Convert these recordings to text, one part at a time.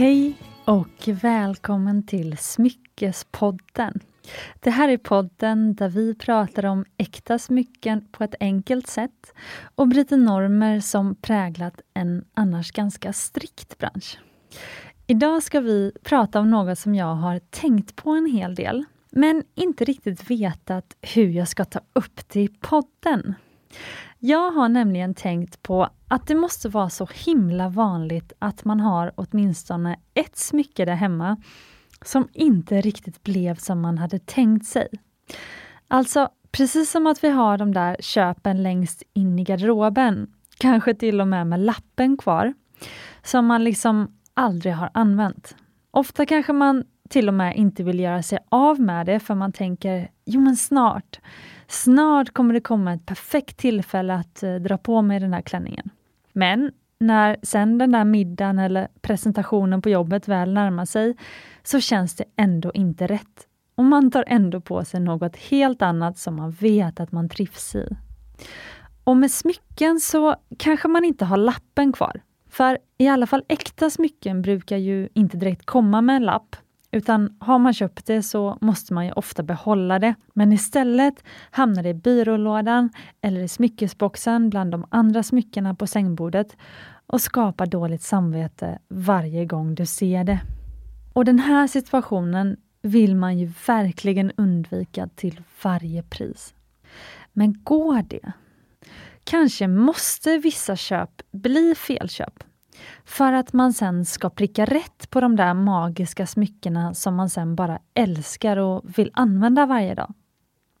Hej och välkommen till Smyckespodden. Det här är podden där vi pratar om äkta smycken på ett enkelt sätt och bryter normer som präglat en annars ganska strikt bransch. Idag ska vi prata om något som jag har tänkt på en hel del, men inte riktigt vetat hur jag ska ta upp det i podden. Jag har nämligen tänkt på att det måste vara så himla vanligt att man har åtminstone ett smycke där hemma som inte riktigt blev som man hade tänkt sig. Alltså, precis som att vi har de där köpen längst in i garderoben, kanske till och med med lappen kvar, som man liksom aldrig har använt. Ofta kanske man till och med inte vill göra sig av med det för man tänker, jo men snart, snart kommer det komma ett perfekt tillfälle att eh, dra på mig den här klänningen. Men när sen den där middagen eller presentationen på jobbet väl närmar sig, så känns det ändå inte rätt. Och man tar ändå på sig något helt annat som man vet att man trivs i. Och med smycken så kanske man inte har lappen kvar. För i alla fall äkta smycken brukar ju inte direkt komma med en lapp, utan har man köpt det så måste man ju ofta behålla det. Men istället hamnar det i byrålådan eller i smyckesboxen bland de andra smyckena på sängbordet och skapar dåligt samvete varje gång du ser det. Och den här situationen vill man ju verkligen undvika till varje pris. Men går det? Kanske måste vissa köp bli felköp för att man sen ska pricka rätt på de där magiska smyckena som man sen bara älskar och vill använda varje dag.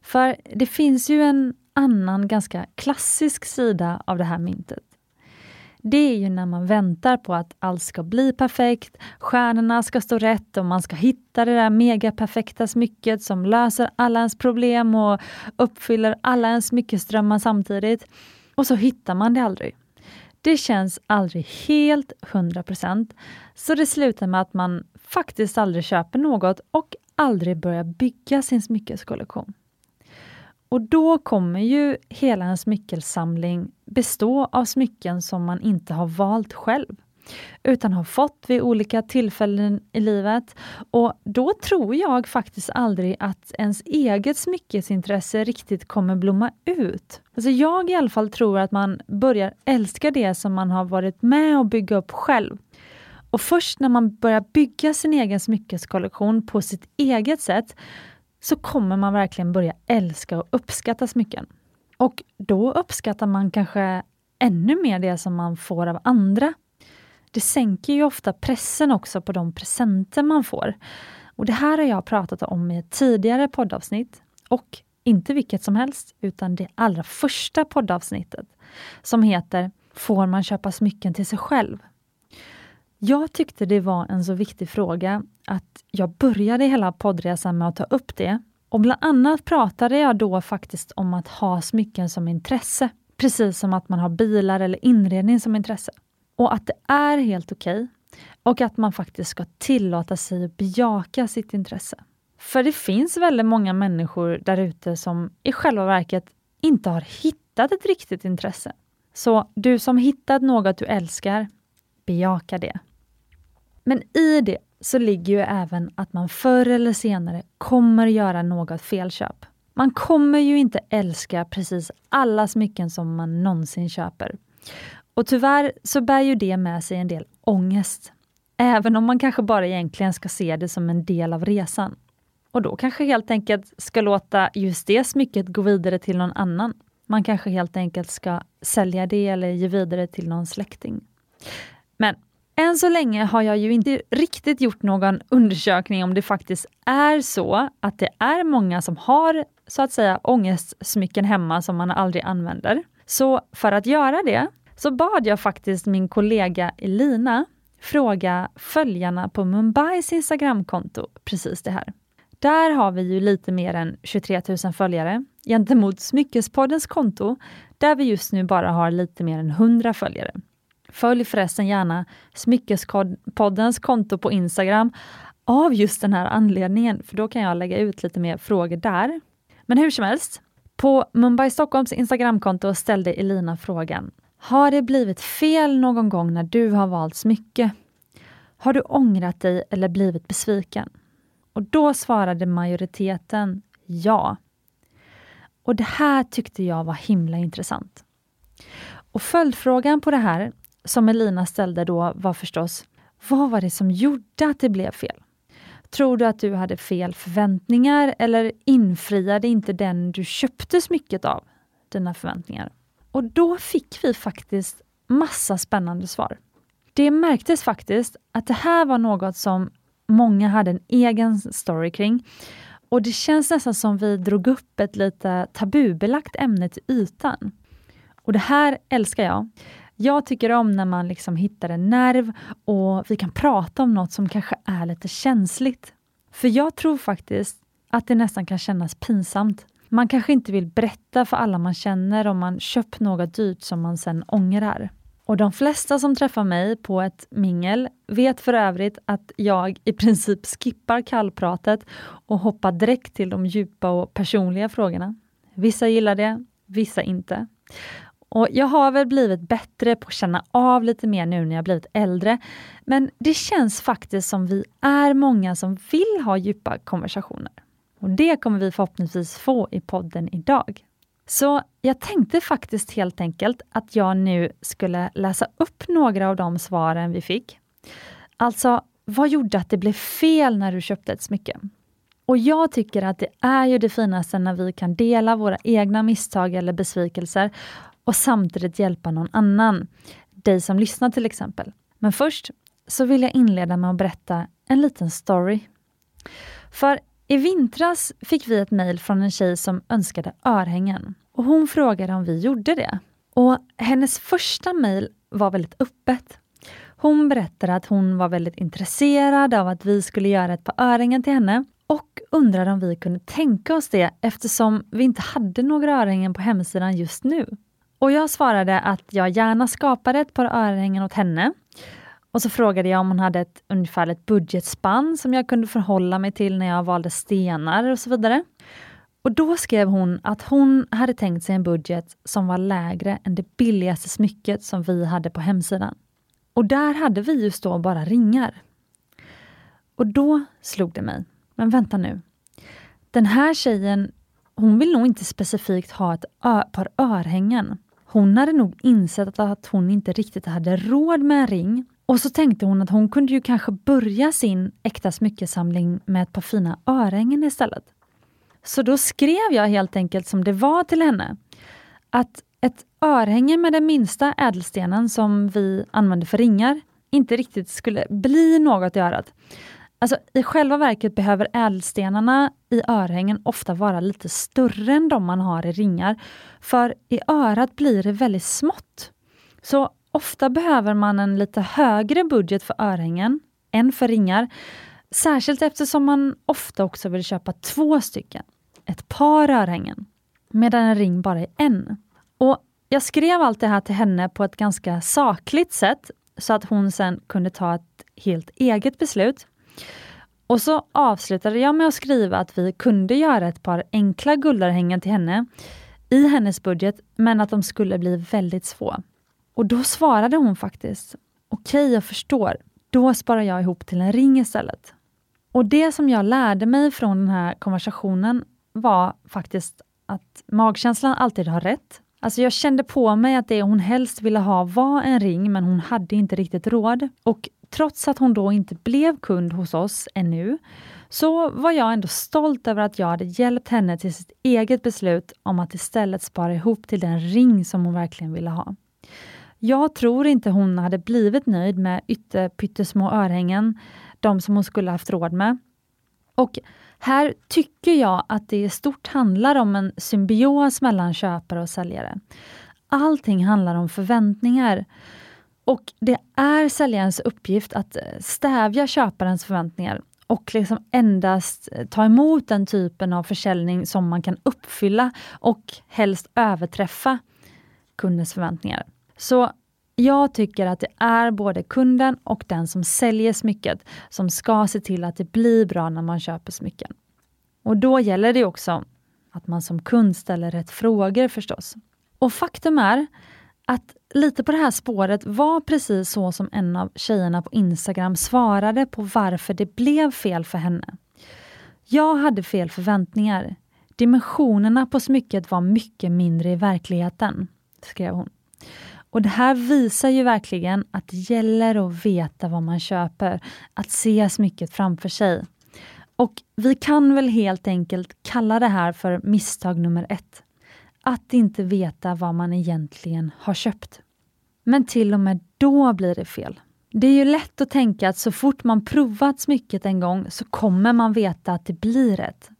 För det finns ju en annan ganska klassisk sida av det här myntet. Det är ju när man väntar på att allt ska bli perfekt, stjärnorna ska stå rätt och man ska hitta det där megaperfekta smycket som löser alla ens problem och uppfyller alla ens smyckesdrömmar samtidigt. Och så hittar man det aldrig. Det känns aldrig helt 100% så det slutar med att man faktiskt aldrig köper något och aldrig börjar bygga sin smyckeskollektion. Och då kommer ju hela en smyckelsamling bestå av smycken som man inte har valt själv, utan har fått vid olika tillfällen i livet. Och då tror jag faktiskt aldrig att ens eget smyckesintresse riktigt kommer blomma ut. Alltså jag i alla fall tror att man börjar älska det som man har varit med och bygga upp själv. Och först när man börjar bygga sin egen smyckeskollektion på sitt eget sätt så kommer man verkligen börja älska och uppskatta smycken. Och då uppskattar man kanske ännu mer det som man får av andra. Det sänker ju ofta pressen också på de presenter man får. Och Det här har jag pratat om i ett tidigare poddavsnitt. Och inte vilket som helst, utan det allra första poddavsnittet som heter Får man köpa smycken till sig själv? Jag tyckte det var en så viktig fråga att jag började hela poddresan med att ta upp det. Och bland annat pratade jag då faktiskt om att ha smycken som intresse. Precis som att man har bilar eller inredning som intresse. Och att det är helt okej. Okay, och att man faktiskt ska tillåta sig att bejaka sitt intresse. För det finns väldigt många människor där ute som i själva verket inte har hittat ett riktigt intresse. Så du som hittat något du älskar, bejaka det. Men i det så ligger ju även att man förr eller senare kommer göra något felköp. Man kommer ju inte älska precis alla smycken som man någonsin köper. Och tyvärr så bär ju det med sig en del ångest. Även om man kanske bara egentligen ska se det som en del av resan. Och då kanske helt enkelt ska låta just det smycket gå vidare till någon annan. Man kanske helt enkelt ska sälja det eller ge vidare till någon släkting. Men än så länge har jag ju inte riktigt gjort någon undersökning om det faktiskt är så att det är många som har så att säga ångestsmycken hemma som man aldrig använder. Så för att göra det så bad jag faktiskt min kollega Elina fråga följarna på Mumbais Instagramkonto precis det här. Där har vi ju lite mer än 23 000 följare gentemot Smyckespoddens konto där vi just nu bara har lite mer än 100 följare. Följ förresten gärna Smyckespoddens konto på Instagram av just den här anledningen, för då kan jag lägga ut lite mer frågor där. Men hur som helst, på Mumbai Stockholms Instagramkonto ställde Elina frågan har det blivit fel någon gång när du har valt smycke? Har du ångrat dig eller blivit besviken? Och då svarade majoriteten ja. Och det här tyckte jag var himla intressant. Och följdfrågan på det här som Elina ställde då var förstås, vad var det som gjorde att det blev fel? Tror du att du hade fel förväntningar eller infriade inte den du köpte smycket av dina förväntningar? Och då fick vi faktiskt massa spännande svar. Det märktes faktiskt att det här var något som många hade en egen story kring. Och det känns nästan som vi drog upp ett lite tabubelagt ämne till ytan. Och det här älskar jag. Jag tycker om när man liksom hittar en nerv och vi kan prata om något som kanske är lite känsligt. För jag tror faktiskt att det nästan kan kännas pinsamt. Man kanske inte vill berätta för alla man känner om man köpt något dyrt som man sen ångrar. Och de flesta som träffar mig på ett mingel vet för övrigt att jag i princip skippar kallpratet och hoppar direkt till de djupa och personliga frågorna. Vissa gillar det, vissa inte. Och Jag har väl blivit bättre på att känna av lite mer nu när jag blivit äldre. Men det känns faktiskt som vi är många som vill ha djupa konversationer. Och Det kommer vi förhoppningsvis få i podden idag. Så jag tänkte faktiskt helt enkelt att jag nu skulle läsa upp några av de svaren vi fick. Alltså, vad gjorde att det blev fel när du köpte ett smycke? Och jag tycker att det är ju det finaste när vi kan dela våra egna misstag eller besvikelser och samtidigt hjälpa någon annan. Dig som lyssnar till exempel. Men först så vill jag inleda med att berätta en liten story. För i vintras fick vi ett mejl från en tjej som önskade örhängen. Och Hon frågade om vi gjorde det. Och Hennes första mejl var väldigt öppet. Hon berättade att hon var väldigt intresserad av att vi skulle göra ett par örhängen till henne och undrade om vi kunde tänka oss det eftersom vi inte hade några örhängen på hemsidan just nu. Och jag svarade att jag gärna skapade ett par örhängen åt henne. Och så frågade jag om hon hade ett ungefärligt budgetspann som jag kunde förhålla mig till när jag valde stenar och så vidare. Och då skrev hon att hon hade tänkt sig en budget som var lägre än det billigaste smycket som vi hade på hemsidan. Och där hade vi just då bara ringar. Och då slog det mig, men vänta nu. Den här tjejen, hon vill nog inte specifikt ha ett par örhängen. Hon hade nog insett att hon inte riktigt hade råd med en ring och så tänkte hon att hon kunde ju kanske börja sin äkta smyckesamling med ett par fina örhängen istället. Så då skrev jag helt enkelt som det var till henne. Att ett örhänge med den minsta ädelstenen som vi använder för ringar inte riktigt skulle bli något i örat. Alltså, I själva verket behöver ädelstenarna i örhängen ofta vara lite större än de man har i ringar. För i örat blir det väldigt smått. Så ofta behöver man en lite högre budget för örhängen än för ringar. Särskilt eftersom man ofta också vill köpa två stycken, ett par örhängen, medan en ring bara är en. Och Jag skrev allt det här till henne på ett ganska sakligt sätt så att hon sen kunde ta ett helt eget beslut. Och så avslutade jag med att skriva att vi kunde göra ett par enkla guldörhängen till henne i hennes budget, men att de skulle bli väldigt få. Och då svarade hon faktiskt, okej okay, jag förstår, då sparar jag ihop till en ring istället. Och det som jag lärde mig från den här konversationen var faktiskt att magkänslan alltid har rätt. Alltså jag kände på mig att det hon helst ville ha var en ring, men hon hade inte riktigt råd. Och trots att hon då inte blev kund hos oss ännu, så var jag ändå stolt över att jag hade hjälpt henne till sitt eget beslut om att istället spara ihop till den ring som hon verkligen ville ha. Jag tror inte hon hade blivit nöjd med ytterpyttesmå örhängen, de som hon skulle haft råd med. Och här tycker jag att det i stort handlar om en symbios mellan köpare och säljare. Allting handlar om förväntningar. Och det är säljarens uppgift att eh, stävja köparens förväntningar och liksom endast eh, ta emot den typen av försäljning som man kan uppfylla och helst överträffa kundens förväntningar. Så jag tycker att det är både kunden och den som säljer smycket som ska se till att det blir bra när man köper smycken. Och då gäller det också att man som kund ställer rätt frågor förstås. Och faktum är att lite på det här spåret var precis så som en av tjejerna på Instagram svarade på varför det blev fel för henne. Jag hade fel förväntningar. Dimensionerna på smycket var mycket mindre i verkligheten, skrev hon. Och det här visar ju verkligen att det gäller att veta vad man köper, att se smycket framför sig. Och vi kan väl helt enkelt kalla det här för misstag nummer ett. Att inte veta vad man egentligen har köpt. Men till och med då blir det fel. Det är ju lätt att tänka att så fort man provat smycket en gång så kommer man veta att det blir rätt.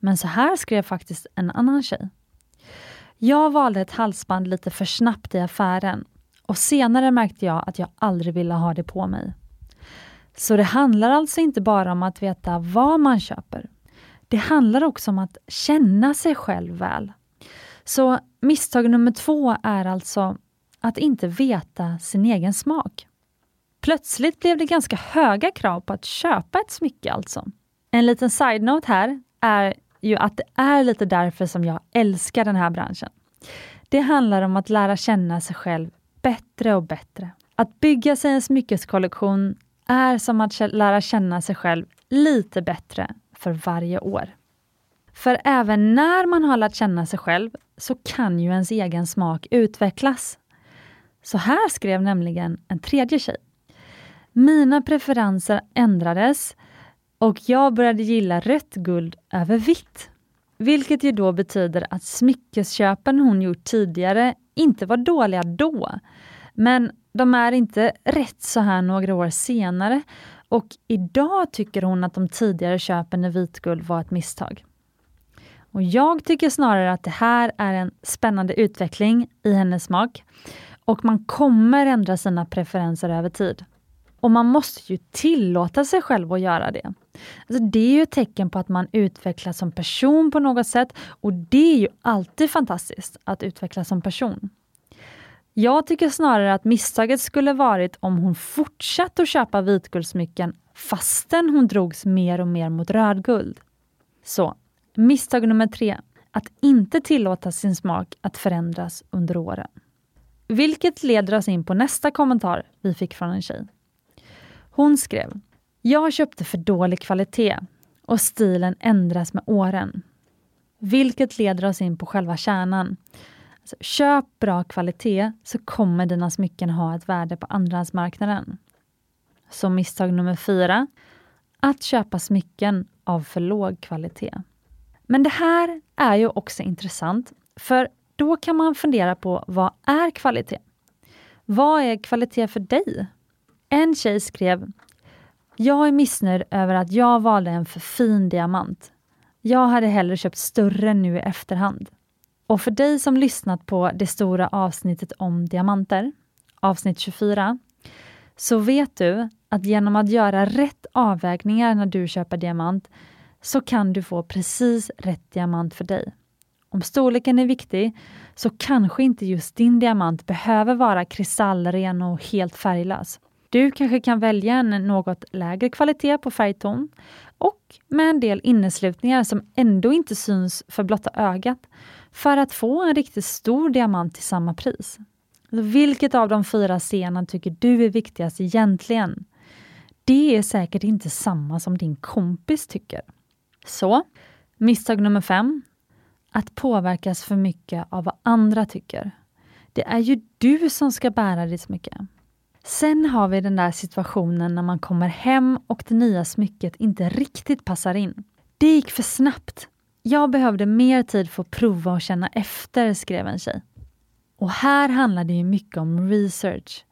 Men så här skrev faktiskt en annan tjej. Jag valde ett halsband lite för snabbt i affären och senare märkte jag att jag aldrig ville ha det på mig. Så det handlar alltså inte bara om att veta vad man köper. Det handlar också om att känna sig själv väl. Så misstag nummer två är alltså att inte veta sin egen smak. Plötsligt blev det ganska höga krav på att köpa ett smycke alltså. En liten side-note här är ju att det är lite därför som jag älskar den här branschen. Det handlar om att lära känna sig själv bättre och bättre. Att bygga sig en smyckeskollektion är som att lära känna sig själv lite bättre för varje år. För även när man har lärt känna sig själv så kan ju ens egen smak utvecklas. Så här skrev nämligen en tredje tjej. Mina preferenser ändrades och jag började gilla rött guld över vitt. Vilket ju då betyder att smyckesköpen hon gjort tidigare inte var dåliga då. Men de är inte rätt så här några år senare och idag tycker hon att de tidigare köpen i vitguld var ett misstag. Och Jag tycker snarare att det här är en spännande utveckling i hennes smak och man kommer ändra sina preferenser över tid. Och man måste ju tillåta sig själv att göra det. Alltså det är ju ett tecken på att man utvecklas som person på något sätt och det är ju alltid fantastiskt att utvecklas som person. Jag tycker snarare att misstaget skulle varit om hon fortsatte att köpa vitguldsmycken fastän hon drogs mer och mer mot rödguld. Så, misstag nummer tre. Att inte tillåta sin smak att förändras under åren. Vilket leder oss in på nästa kommentar vi fick från en tjej. Hon skrev Jag köpte för dålig kvalitet och stilen ändras med åren. Vilket leder oss in på själva kärnan. Alltså, köp bra kvalitet så kommer dina smycken ha ett värde på andrahandsmarknaden. Så misstag nummer fyra. Att köpa smycken av för låg kvalitet. Men det här är ju också intressant, för då kan man fundera på vad är kvalitet? Vad är kvalitet för dig? En tjej skrev Jag är missnöjd över att jag valde en för fin diamant. Jag hade hellre köpt större nu i efterhand. Och för dig som lyssnat på det stora avsnittet om diamanter, avsnitt 24, så vet du att genom att göra rätt avvägningar när du köper diamant så kan du få precis rätt diamant för dig. Om storleken är viktig så kanske inte just din diamant behöver vara kristallren och helt färglös. Du kanske kan välja en något lägre kvalitet på färgton och med en del inneslutningar som ändå inte syns för blotta ögat för att få en riktigt stor diamant till samma pris. Vilket av de fyra scenerna tycker du är viktigast egentligen? Det är säkert inte samma som din kompis tycker. Så, misstag nummer fem. Att påverkas för mycket av vad andra tycker. Det är ju du som ska bära ditt smycke. Sen har vi den där situationen när man kommer hem och det nya smycket inte riktigt passar in. Det gick för snabbt. Jag behövde mer tid för att prova och känna efter, skrev en tjej. Och här handlar det ju mycket om research.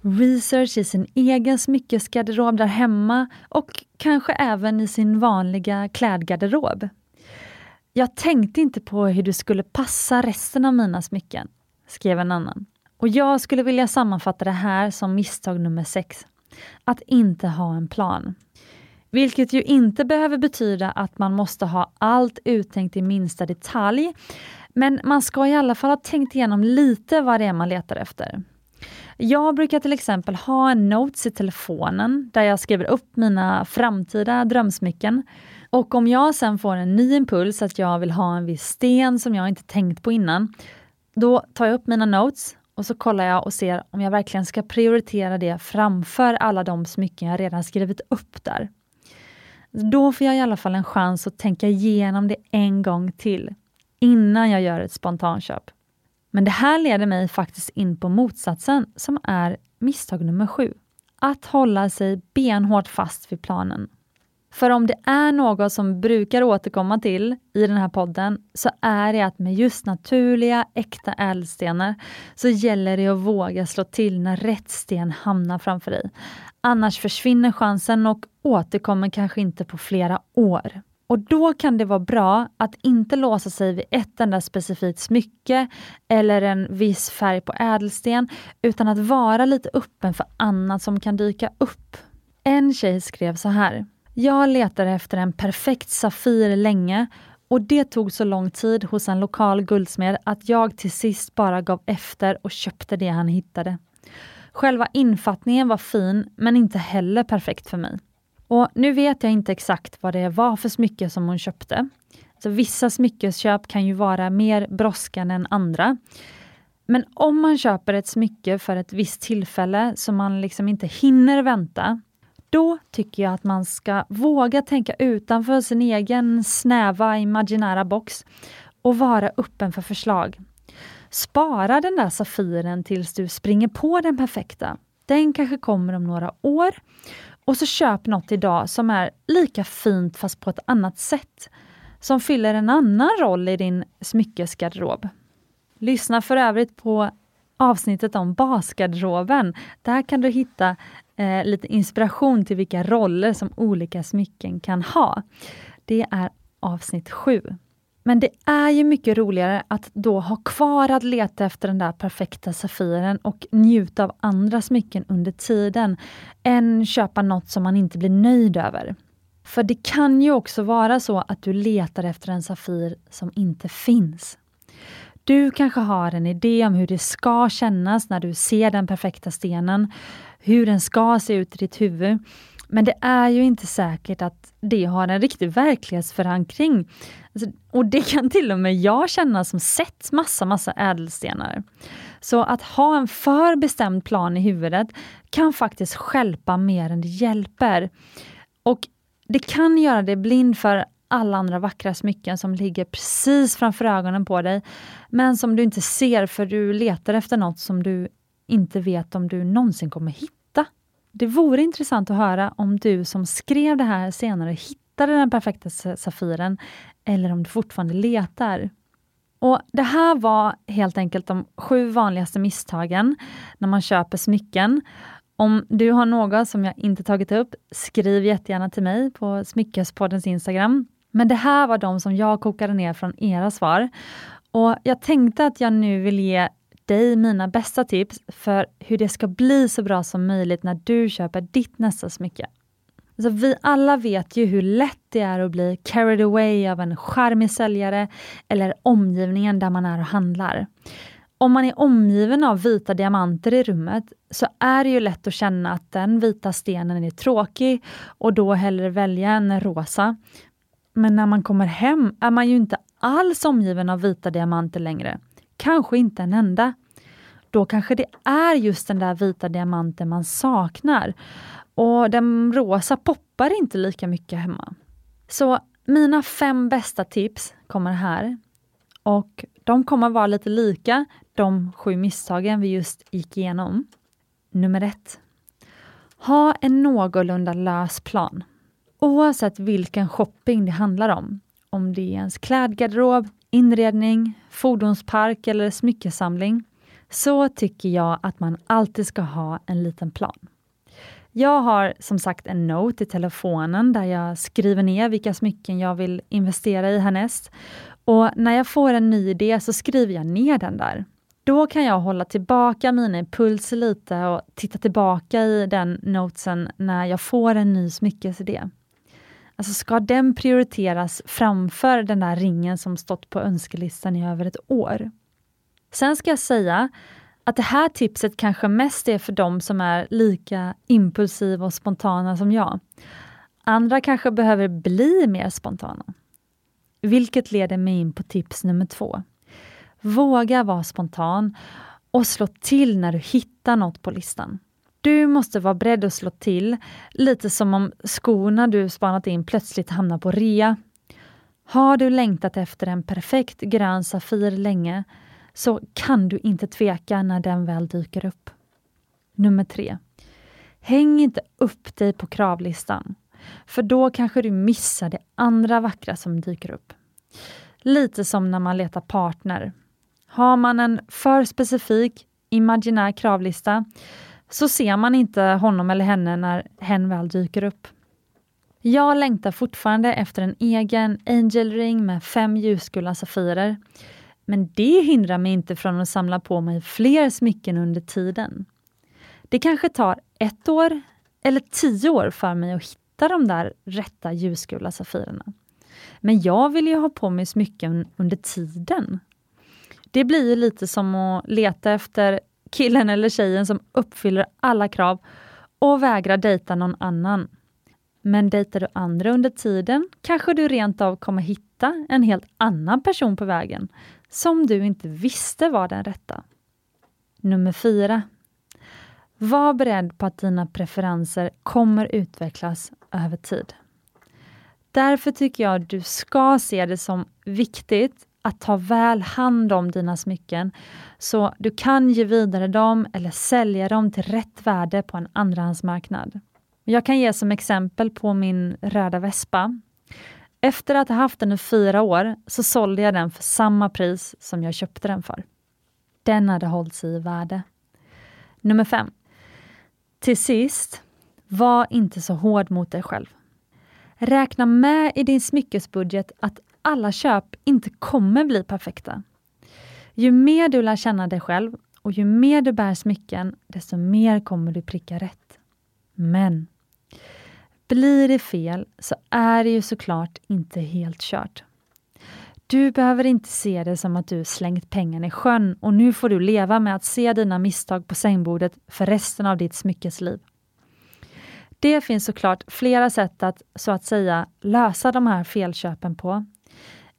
Research i sin egen smyckesgarderob där hemma och kanske även i sin vanliga klädgarderob. Jag tänkte inte på hur det skulle passa resten av mina smycken, skrev en annan. Och jag skulle vilja sammanfatta det här som misstag nummer sex. Att inte ha en plan. Vilket ju inte behöver betyda att man måste ha allt uttänkt i minsta detalj. Men man ska i alla fall ha tänkt igenom lite vad det är man letar efter. Jag brukar till exempel ha en notes i telefonen där jag skriver upp mina framtida drömsmycken. Och om jag sen får en ny impuls att jag vill ha en viss sten som jag inte tänkt på innan, då tar jag upp mina notes och så kollar jag och ser om jag verkligen ska prioritera det framför alla de smycken jag redan skrivit upp där. Då får jag i alla fall en chans att tänka igenom det en gång till innan jag gör ett spontanköp. Men det här leder mig faktiskt in på motsatsen som är misstag nummer sju. Att hålla sig benhårt fast vid planen. För om det är något som brukar återkomma till i den här podden så är det att med just naturliga, äkta ädelstenar så gäller det att våga slå till när rätt sten hamnar framför dig. Annars försvinner chansen och återkommer kanske inte på flera år. Och då kan det vara bra att inte låsa sig vid ett enda specifikt smycke eller en viss färg på ädelsten, utan att vara lite öppen för annat som kan dyka upp. En tjej skrev så här. Jag letade efter en perfekt Safir länge och det tog så lång tid hos en lokal guldsmed att jag till sist bara gav efter och köpte det han hittade. Själva infattningen var fin, men inte heller perfekt för mig. Och Nu vet jag inte exakt vad det var för smycke som hon köpte. Så vissa smyckesköp kan ju vara mer brådskande än andra. Men om man köper ett smycke för ett visst tillfälle som man liksom inte hinner vänta, då tycker jag att man ska våga tänka utanför sin egen snäva imaginära box och vara öppen för förslag. Spara den där Safiren tills du springer på den perfekta. Den kanske kommer om några år. Och så köp något idag som är lika fint fast på ett annat sätt. Som fyller en annan roll i din smyckesgarderob. Lyssna för övrigt på avsnittet om basgarderoben. Där kan du hitta eh, lite inspiration till vilka roller som olika smycken kan ha. Det är avsnitt 7. Men det är ju mycket roligare att då ha kvar att leta efter den där perfekta Safiren och njuta av andra smycken under tiden, än köpa något som man inte blir nöjd över. För det kan ju också vara så att du letar efter en Safir som inte finns. Du kanske har en idé om hur det ska kännas när du ser den perfekta stenen, hur den ska se ut i ditt huvud. Men det är ju inte säkert att det har en riktig verklighetsförankring. Alltså, och det kan till och med jag känna som sett massa, massa ädelstenar. Så att ha en för bestämd plan i huvudet kan faktiskt skälpa mer än det hjälper. Och det kan göra dig blind för alla andra vackra smycken som ligger precis framför ögonen på dig, men som du inte ser för du letar efter något som du inte vet om du någonsin kommer hitta. Det vore intressant att höra om du som skrev det här senare hittade den perfekta Safiren eller om du fortfarande letar. Och Det här var helt enkelt de sju vanligaste misstagen när man köper smycken. Om du har något som jag inte tagit upp, skriv jättegärna till mig på Smyckespoddens Instagram. Men det här var de som jag kokade ner från era svar. Och Jag tänkte att jag nu vill ge dig mina bästa tips för hur det ska bli så bra som möjligt när du köper ditt nästa smycke. Alltså vi alla vet ju hur lätt det är att bli carried away av en charmig säljare eller omgivningen där man är och handlar. Om man är omgiven av vita diamanter i rummet så är det ju lätt att känna att den vita stenen är tråkig och då hellre välja en rosa. Men när man kommer hem är man ju inte alls omgiven av vita diamanter längre. Kanske inte en enda. Då kanske det är just den där vita diamanten man saknar. Och den rosa poppar inte lika mycket hemma. Så mina fem bästa tips kommer här. Och de kommer vara lite lika de sju misstagen vi just gick igenom. Nummer ett. Ha en någorlunda lös plan. Oavsett vilken shopping det handlar om. Om det är ens klädgarderob, inredning, fordonspark eller smyckesamling. Så tycker jag att man alltid ska ha en liten plan. Jag har som sagt en note i telefonen där jag skriver ner vilka smycken jag vill investera i härnäst. Och när jag får en ny idé så skriver jag ner den där. Då kan jag hålla tillbaka mina impulser lite och titta tillbaka i den notesen när jag får en ny smyckesidé. Alltså ska den prioriteras framför den där ringen som stått på önskelistan i över ett år? Sen ska jag säga att det här tipset kanske mest är för de som är lika impulsiva och spontana som jag. Andra kanske behöver bli mer spontana. Vilket leder mig in på tips nummer två. Våga vara spontan och slå till när du hittar något på listan. Du måste vara beredd att slå till, lite som om skorna du spanat in plötsligt hamnar på rea. Har du längtat efter en perfekt grön Safir länge, så kan du inte tveka när den väl dyker upp. Nummer 3. Häng inte upp dig på kravlistan, för då kanske du missar det andra vackra som dyker upp. Lite som när man letar partner. Har man en för specifik, imaginär kravlista så ser man inte honom eller henne när hen väl dyker upp. Jag längtar fortfarande efter en egen Angel Ring med fem ljusgula safirer. Men det hindrar mig inte från att samla på mig fler smycken under tiden. Det kanske tar ett år eller tio år för mig att hitta de där rätta ljusgula safirerna. Men jag vill ju ha på mig smycken under tiden. Det blir lite som att leta efter killen eller tjejen som uppfyller alla krav och vägrar dejta någon annan. Men dejtar du andra under tiden kanske du rent av kommer hitta en helt annan person på vägen som du inte visste var den rätta. Nummer 4. Var beredd på att dina preferenser kommer utvecklas över tid. Därför tycker jag att du ska se det som viktigt att ta väl hand om dina smycken så du kan ge vidare dem eller sälja dem till rätt värde på en andrahandsmarknad. Jag kan ge som exempel på min röda vespa. Efter att ha haft den i fyra år så sålde jag den för samma pris som jag köpte den för. Den hade hållit sig i värde. Nummer fem. Till sist, var inte så hård mot dig själv. Räkna med i din smyckesbudget att alla köp inte kommer bli perfekta. Ju mer du lär känna dig själv och ju mer du bär smycken, desto mer kommer du pricka rätt. Men blir det fel så är det ju såklart inte helt kört. Du behöver inte se det som att du slängt pengarna i sjön och nu får du leva med att se dina misstag på sängbordet för resten av ditt smyckesliv. Det finns såklart flera sätt att så att säga lösa de här felköpen på.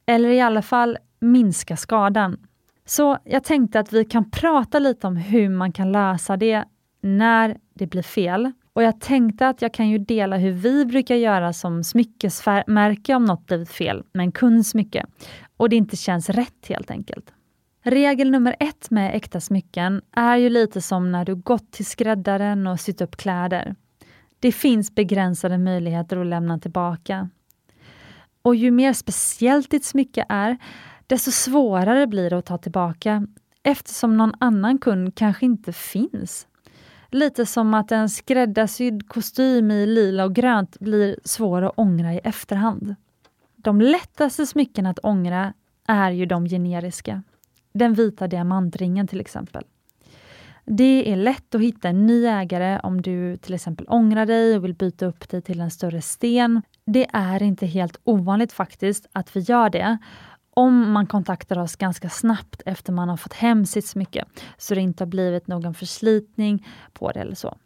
Eller i alla fall minska skadan. Så jag tänkte att vi kan prata lite om hur man kan lösa det när det blir fel. Och jag tänkte att jag kan ju dela hur vi brukar göra som smyckesmärke om något blivit fel med en kunds smycke och det inte känns rätt helt enkelt. Regel nummer ett med äkta smycken är ju lite som när du gått till skräddaren och sytt upp kläder. Det finns begränsade möjligheter att lämna tillbaka. Och ju mer speciellt ditt smycke är, desto svårare blir det att ta tillbaka eftersom någon annan kund kanske inte finns. Lite som att en skräddarsydd kostym i lila och grönt blir svår att ångra i efterhand. De lättaste smycken att ångra är ju de generiska. Den vita diamantringen till exempel. Det är lätt att hitta en ny ägare om du till exempel ångrar dig och vill byta upp dig till en större sten. Det är inte helt ovanligt faktiskt att vi gör det om man kontaktar oss ganska snabbt efter man har fått hem sitt smycke, så det inte har blivit någon förslitning på det eller så.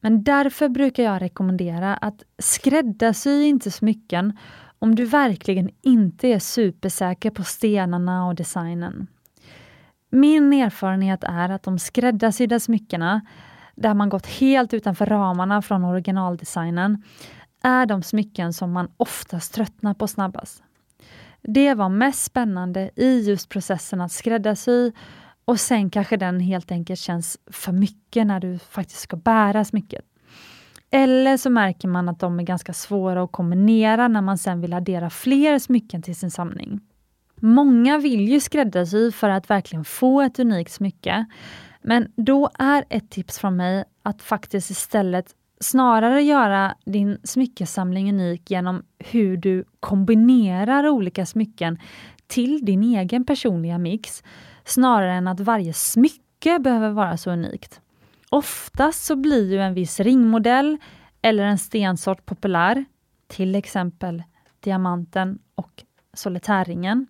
Men därför brukar jag rekommendera att skräddarsy inte smycken om du verkligen inte är supersäker på stenarna och designen. Min erfarenhet är att de skräddarsydda smyckena, där man gått helt utanför ramarna från originaldesignen, är de smycken som man oftast tröttnar på snabbast. Det var mest spännande i just processen att skräddarsy och sen kanske den helt enkelt känns för mycket när du faktiskt ska bära smycket. Eller så märker man att de är ganska svåra att kombinera när man sen vill addera fler smycken till sin samling. Många vill ju skräddarsy för att verkligen få ett unikt smycke. Men då är ett tips från mig att faktiskt istället snarare göra din smyckesamling unik genom hur du kombinerar olika smycken till din egen personliga mix, snarare än att varje smycke behöver vara så unikt. Oftast så blir ju en viss ringmodell eller en stensort populär, till exempel diamanten och solitärringen.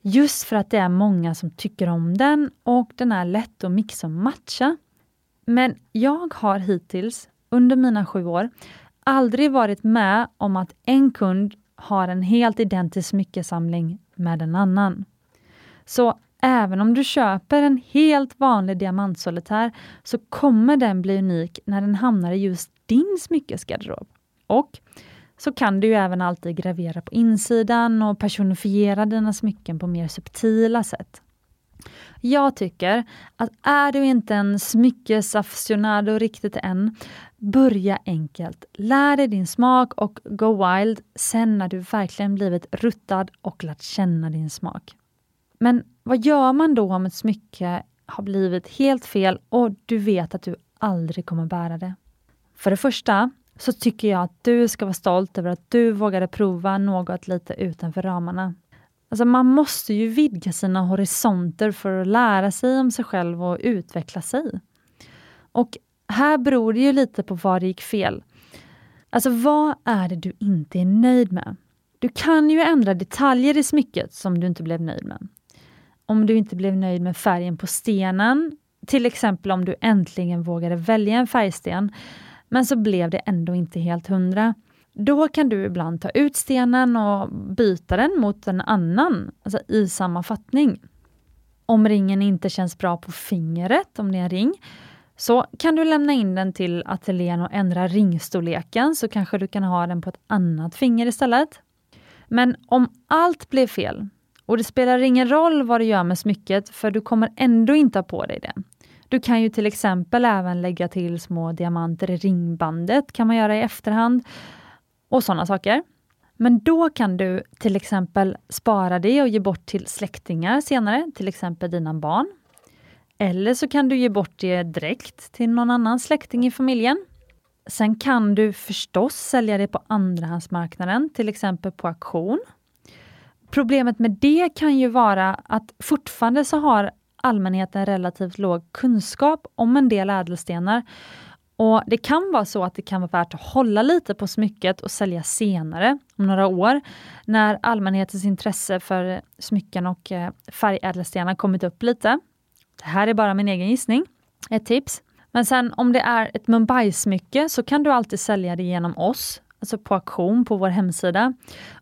Just för att det är många som tycker om den och den är lätt att mixa och matcha. Men jag har hittills under mina sju år aldrig varit med om att en kund har en helt identisk smyckesamling med en annan. Så Även om du köper en helt vanlig diamantsolitär så kommer den bli unik när den hamnar i just din smyckesgarderob. Och så kan du ju även alltid gravera på insidan och personifiera dina smycken på mer subtila sätt. Jag tycker att är du inte en smyckesaficionado riktigt än, börja enkelt. Lär dig din smak och go wild sen när du verkligen blivit ruttad och lärt känna din smak. Men vad gör man då om ett smycke har blivit helt fel och du vet att du aldrig kommer bära det? För det första så tycker jag att du ska vara stolt över att du vågade prova något lite utanför ramarna. Alltså man måste ju vidga sina horisonter för att lära sig om sig själv och utveckla sig. Och här beror det ju lite på vad det gick fel. Alltså vad är det du inte är nöjd med? Du kan ju ändra detaljer i smycket som du inte blev nöjd med. Om du inte blev nöjd med färgen på stenen, till exempel om du äntligen vågade välja en färgsten, men så blev det ändå inte helt hundra. Då kan du ibland ta ut stenen och byta den mot en annan, alltså i samma fattning. Om ringen inte känns bra på fingret, om det är en ring, så kan du lämna in den till ateljén och ändra ringstorleken så kanske du kan ha den på ett annat finger istället. Men om allt blev fel, och det spelar ingen roll vad du gör med smycket för du kommer ändå inte ha på dig det. Du kan ju till exempel även lägga till små diamanter i ringbandet, kan man göra i efterhand och sådana saker. Men då kan du till exempel spara det och ge bort till släktingar senare, till exempel dina barn. Eller så kan du ge bort det direkt till någon annan släkting i familjen. Sen kan du förstås sälja det på andrahandsmarknaden, till exempel på auktion. Problemet med det kan ju vara att fortfarande så har allmänheten relativt låg kunskap om en del ädelstenar och Det kan vara så att det kan vara värt att hålla lite på smycket och sälja senare, om några år, när allmänhetens intresse för smycken och eh, färgädelstenar kommit upp lite. Det här är bara min egen gissning. Ett tips. Men sen om det är ett Mumbai-smycke så kan du alltid sälja det genom oss, alltså på auktion på vår hemsida.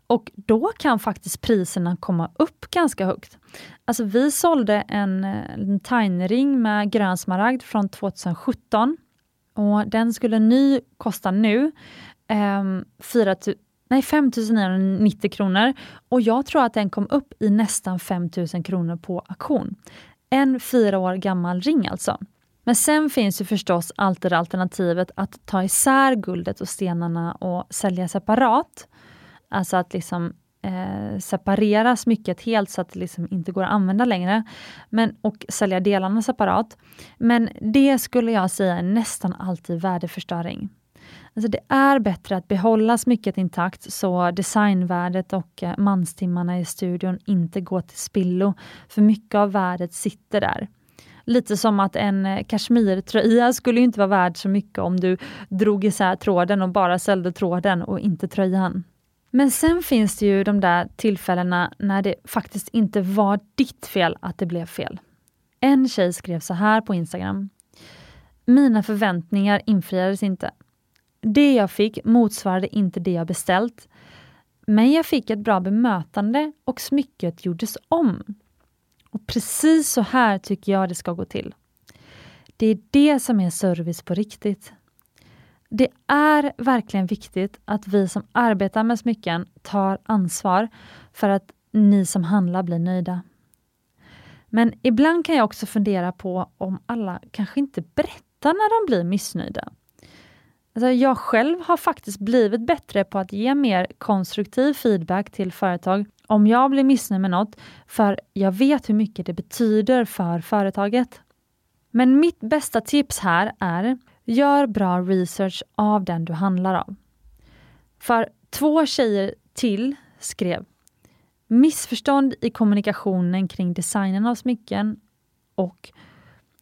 Och då kan faktiskt priserna komma upp ganska högt. Alltså vi sålde en, eh, en Tiny-ring med grön smaragd från 2017 och den skulle ny kosta nu eh, 4 nej, 5 990 kronor och jag tror att den kom upp i nästan 5 000 kronor på auktion. En fyra år gammal ring alltså. Men sen finns ju förstås alltid alternativet att ta isär guldet och stenarna och sälja separat. Alltså att liksom eh, separera smycket helt så att det liksom inte går att använda längre. Men, och sälja delarna separat. Men det skulle jag säga är nästan alltid värdeförstöring. Alltså det är bättre att behålla smycket intakt så designvärdet och eh, manstimmarna i studion inte går till spillo. För mycket av värdet sitter där. Lite som att en eh, kashmirtröja skulle inte vara värd så mycket om du drog isär tråden och bara sålde tråden och inte tröjan. Men sen finns det ju de där tillfällena när det faktiskt inte var ditt fel att det blev fel. En tjej skrev så här på Instagram. Mina förväntningar infriades inte. Det jag fick motsvarade inte det jag beställt. Men jag fick ett bra bemötande och smycket gjordes om. Och precis så här tycker jag det ska gå till. Det är det som är service på riktigt. Det är verkligen viktigt att vi som arbetar med smycken tar ansvar för att ni som handlar blir nöjda. Men ibland kan jag också fundera på om alla kanske inte berättar när de blir missnöjda. Alltså jag själv har faktiskt blivit bättre på att ge mer konstruktiv feedback till företag om jag blir missnöjd med något, för jag vet hur mycket det betyder för företaget. Men mitt bästa tips här är Gör bra research av den du handlar av. För två tjejer till skrev Missförstånd i kommunikationen kring designen av smycken och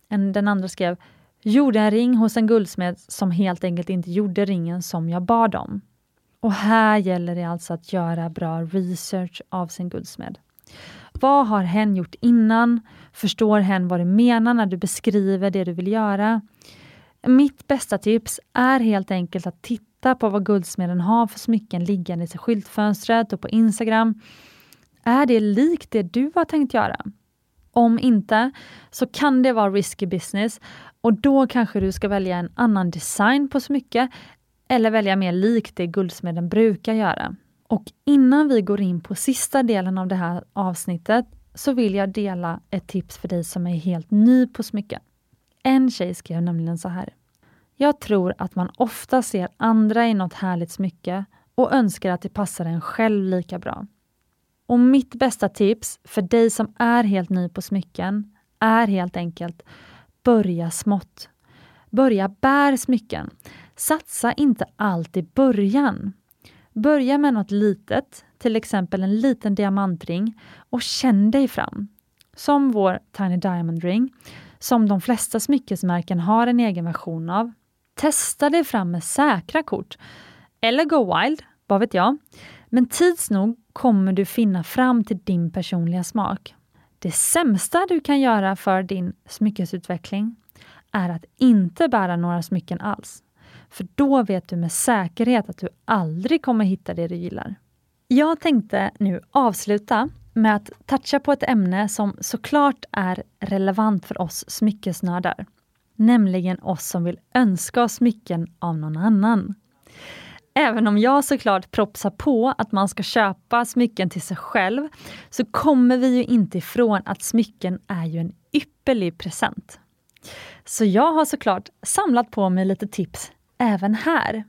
en, den andra skrev Gjorde en ring hos en guldsmed som helt enkelt inte gjorde ringen som jag bad om. Och här gäller det alltså att göra bra research av sin guldsmed. Vad har hen gjort innan? Förstår hen vad du menar när du beskriver det du vill göra? Mitt bästa tips är helt enkelt att titta på vad Guldsmeden har för smycken liggande i skyltfönstret och på Instagram. Är det likt det du har tänkt göra? Om inte, så kan det vara risky business och då kanske du ska välja en annan design på smycke eller välja mer likt det guldsmeden brukar göra. Och innan vi går in på sista delen av det här avsnittet så vill jag dela ett tips för dig som är helt ny på smycken. En tjej skrev nämligen så här. Jag tror att man ofta ser andra i något härligt smycke och önskar att det passar en själv lika bra. Och mitt bästa tips för dig som är helt ny på smycken är helt enkelt börja smått. Börja bär smycken. Satsa inte allt i början. Börja med något litet, till exempel en liten diamantring och känn dig fram. Som vår Tiny Diamond Ring, som de flesta smyckesmärken har en egen version av. Testa dig fram med säkra kort. Eller go wild, vad vet jag. Men tids nog kommer du finna fram till din personliga smak. Det sämsta du kan göra för din smyckesutveckling är att inte bära några smycken alls. För då vet du med säkerhet att du aldrig kommer hitta det du gillar. Jag tänkte nu avsluta med att toucha på ett ämne som såklart är relevant för oss smyckesnördar. Nämligen oss som vill önska oss smycken av någon annan. Även om jag såklart propsar på att man ska köpa smycken till sig själv, så kommer vi ju inte ifrån att smycken är ju en ypperlig present. Så jag har såklart samlat på mig lite tips även här.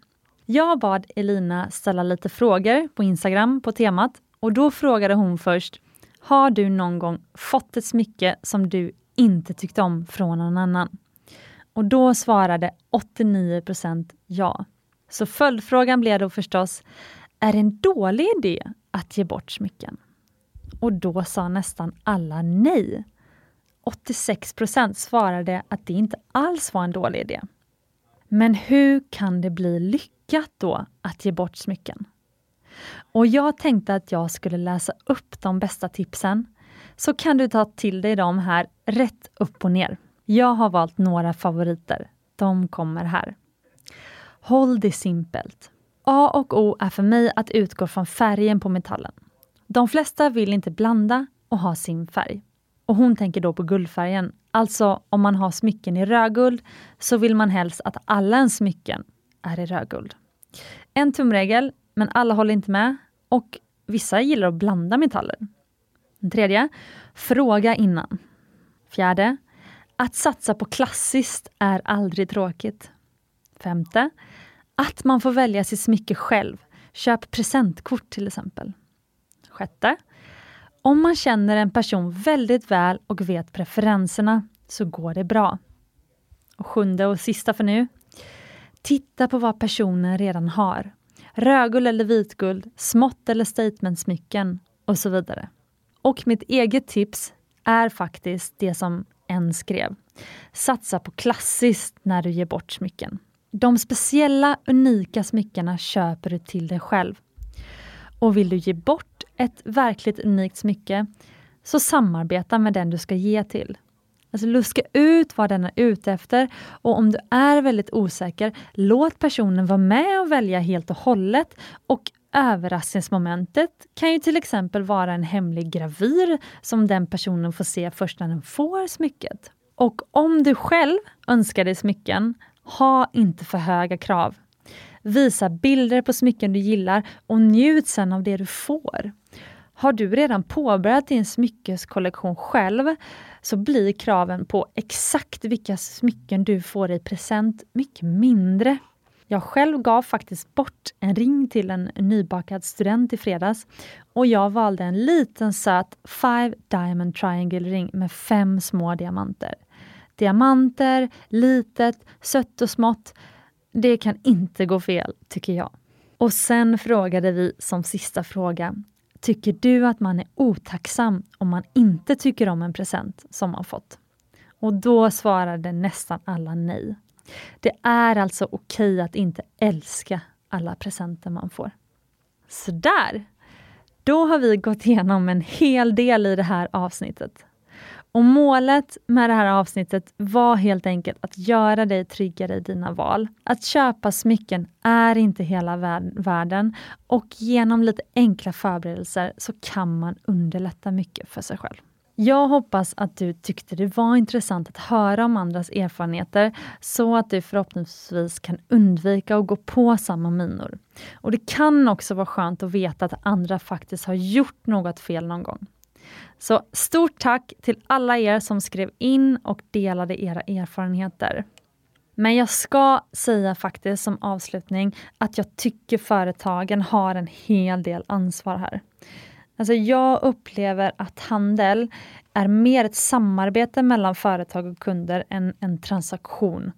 Jag bad Elina ställa lite frågor på Instagram på temat och då frågade hon först Har du någon gång fått ett smycke som du inte tyckte om från någon annan? Och då svarade 89% ja. Så följdfrågan blev då förstås, är det en dålig idé att ge bort smycken? Och då sa nästan alla nej. 86% svarade att det inte alls var en dålig idé. Men hur kan det bli lyckat då att ge bort smycken? Och jag tänkte att jag skulle läsa upp de bästa tipsen, så kan du ta till dig dem här rätt upp och ner. Jag har valt några favoriter. De kommer här. Håll det simpelt. A och O är för mig att utgå från färgen på metallen. De flesta vill inte blanda och ha sin färg. Och hon tänker då på guldfärgen. Alltså om man har smycken i rödguld så vill man helst att alla ens smycken är i rödguld. En tumregel, men alla håller inte med och vissa gillar att blanda metaller. Den tredje, fråga innan. Fjärde, att satsa på klassiskt är aldrig tråkigt. Femte, att man får välja sitt smycke själv. Köp presentkort till exempel. Sjätte, om man känner en person väldigt väl och vet preferenserna så går det bra. Och sjunde och sista för nu. Titta på vad personen redan har. Rödguld eller vitguld, smått eller statementsmycken och så vidare. Och mitt eget tips är faktiskt det som en skrev. Satsa på klassiskt när du ger bort smycken. De speciella, unika smyckena köper du till dig själv. Och vill du ge bort ett verkligt unikt smycke, så samarbeta med den du ska ge till. Alltså luska ut vad den är ute efter och om du är väldigt osäker, låt personen vara med och välja helt och hållet och överraskningsmomentet kan ju till exempel vara en hemlig gravyr som den personen får se först när den får smycket. Och om du själv önskar dig smycken, ha inte för höga krav. Visa bilder på smycken du gillar och njut sen av det du får. Har du redan påbörjat din smyckeskollektion själv så blir kraven på exakt vilka smycken du får i present mycket mindre. Jag själv gav faktiskt bort en ring till en nybakad student i fredags och jag valde en liten söt Five Diamond Triangle ring med fem små diamanter. Diamanter, litet, sött och smått. Det kan inte gå fel, tycker jag. Och sen frågade vi som sista fråga, Tycker du att man är otacksam om man inte tycker om en present som man fått? Och då svarade nästan alla nej. Det är alltså okej att inte älska alla presenter man får. Sådär! Då har vi gått igenom en hel del i det här avsnittet. Och Målet med det här avsnittet var helt enkelt att göra dig tryggare i dina val. Att köpa smycken är inte hela världen och genom lite enkla förberedelser så kan man underlätta mycket för sig själv. Jag hoppas att du tyckte det var intressant att höra om andras erfarenheter så att du förhoppningsvis kan undvika att gå på samma minor. Och Det kan också vara skönt att veta att andra faktiskt har gjort något fel någon gång. Så stort tack till alla er som skrev in och delade era erfarenheter. Men jag ska säga faktiskt som avslutning att jag tycker företagen har en hel del ansvar här. Alltså jag upplever att handel är mer ett samarbete mellan företag och kunder än en transaktion.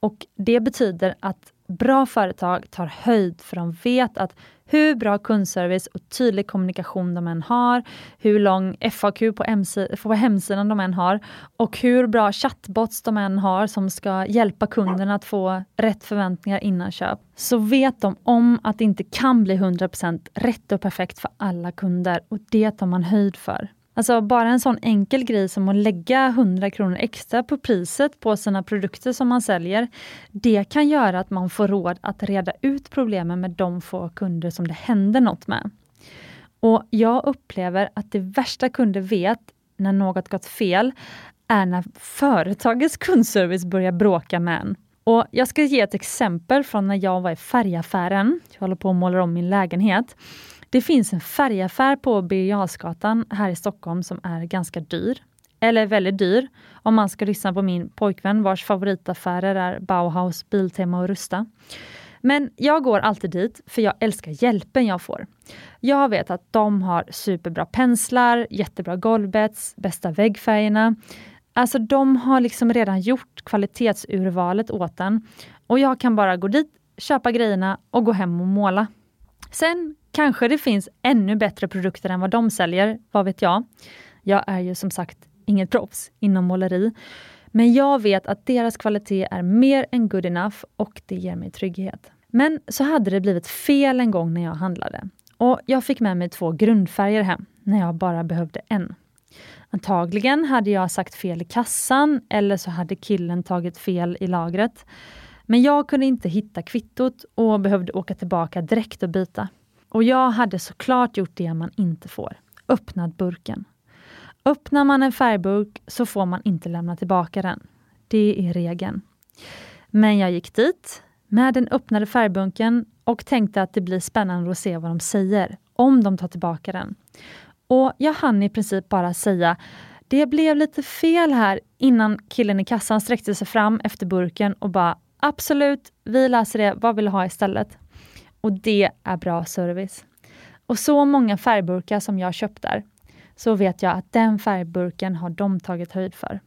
Och Det betyder att bra företag tar höjd för de vet att hur bra kundservice och tydlig kommunikation de än har, hur lång FAQ på, på hemsidan de än har och hur bra chatbots de än har som ska hjälpa kunderna att få rätt förväntningar innan köp, så vet de om att det inte kan bli 100% rätt och perfekt för alla kunder och det tar man höjd för. Alltså bara en sån enkel grej som att lägga 100 kronor extra på priset på sina produkter som man säljer. Det kan göra att man får råd att reda ut problemen med de få kunder som det händer något med. Och Jag upplever att det värsta kunder vet när något gått fel är när företagets kundservice börjar bråka med en. Och jag ska ge ett exempel från när jag var i färgaffären. Jag håller på att måla om min lägenhet. Det finns en färgaffär på Birger här i Stockholm som är ganska dyr. Eller väldigt dyr, om man ska lyssna på min pojkvän vars favoritaffärer är Bauhaus, Biltema och Rusta. Men jag går alltid dit för jag älskar hjälpen jag får. Jag vet att de har superbra penslar, jättebra golvbets, bästa väggfärgerna. Alltså de har liksom redan gjort kvalitetsurvalet åt en och jag kan bara gå dit, köpa grejerna och gå hem och måla. Sen Kanske det finns ännu bättre produkter än vad de säljer, vad vet jag? Jag är ju som sagt inget proffs inom måleri. Men jag vet att deras kvalitet är mer än good enough och det ger mig trygghet. Men så hade det blivit fel en gång när jag handlade. Och jag fick med mig två grundfärger hem, när jag bara behövde en. Antagligen hade jag sagt fel i kassan eller så hade killen tagit fel i lagret. Men jag kunde inte hitta kvittot och behövde åka tillbaka direkt och byta. Och jag hade såklart gjort det man inte får. Öppnat burken. Öppnar man en färgburk så får man inte lämna tillbaka den. Det är regeln. Men jag gick dit med den öppnade färgbunken och tänkte att det blir spännande att se vad de säger, om de tar tillbaka den. Och jag hann i princip bara säga det blev lite fel här innan killen i kassan sträckte sig fram efter burken och bara absolut, vi läser det, vad vill du ha istället? Och det är bra service. Och så många färgburkar som jag köpt där, så vet jag att den färgburken har de tagit höjd för.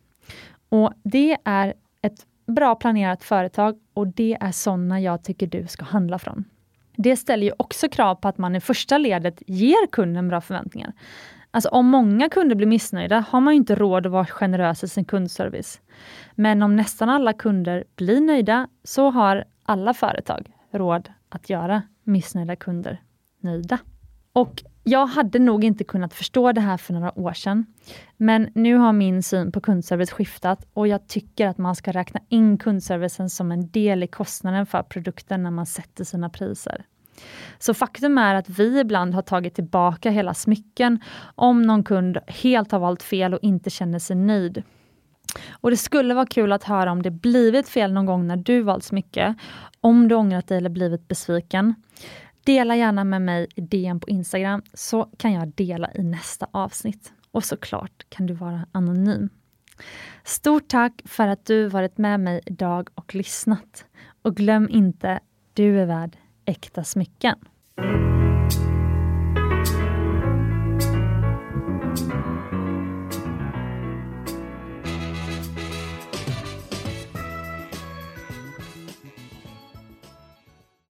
Och det är ett bra planerat företag och det är sådana jag tycker du ska handla från. Det ställer ju också krav på att man i första ledet ger kunden bra förväntningar. Alltså om många kunder blir missnöjda har man inte råd att vara generös i sin kundservice. Men om nästan alla kunder blir nöjda så har alla företag råd att göra missnöjda kunder nöjda. Och jag hade nog inte kunnat förstå det här för några år sedan. Men nu har min syn på kundservice skiftat och jag tycker att man ska räkna in kundservicen som en del i kostnaden för produkten när man sätter sina priser. Så faktum är att vi ibland har tagit tillbaka hela smycken om någon kund helt har valt fel och inte känner sig nöjd. Och Det skulle vara kul att höra om det blivit fel någon gång när du valt smycke, om du ångrat dig eller blivit besviken. Dela gärna med mig i DM på Instagram så kan jag dela i nästa avsnitt. Och såklart kan du vara anonym. Stort tack för att du varit med mig idag och lyssnat. Och glöm inte, du är värd äkta smycken.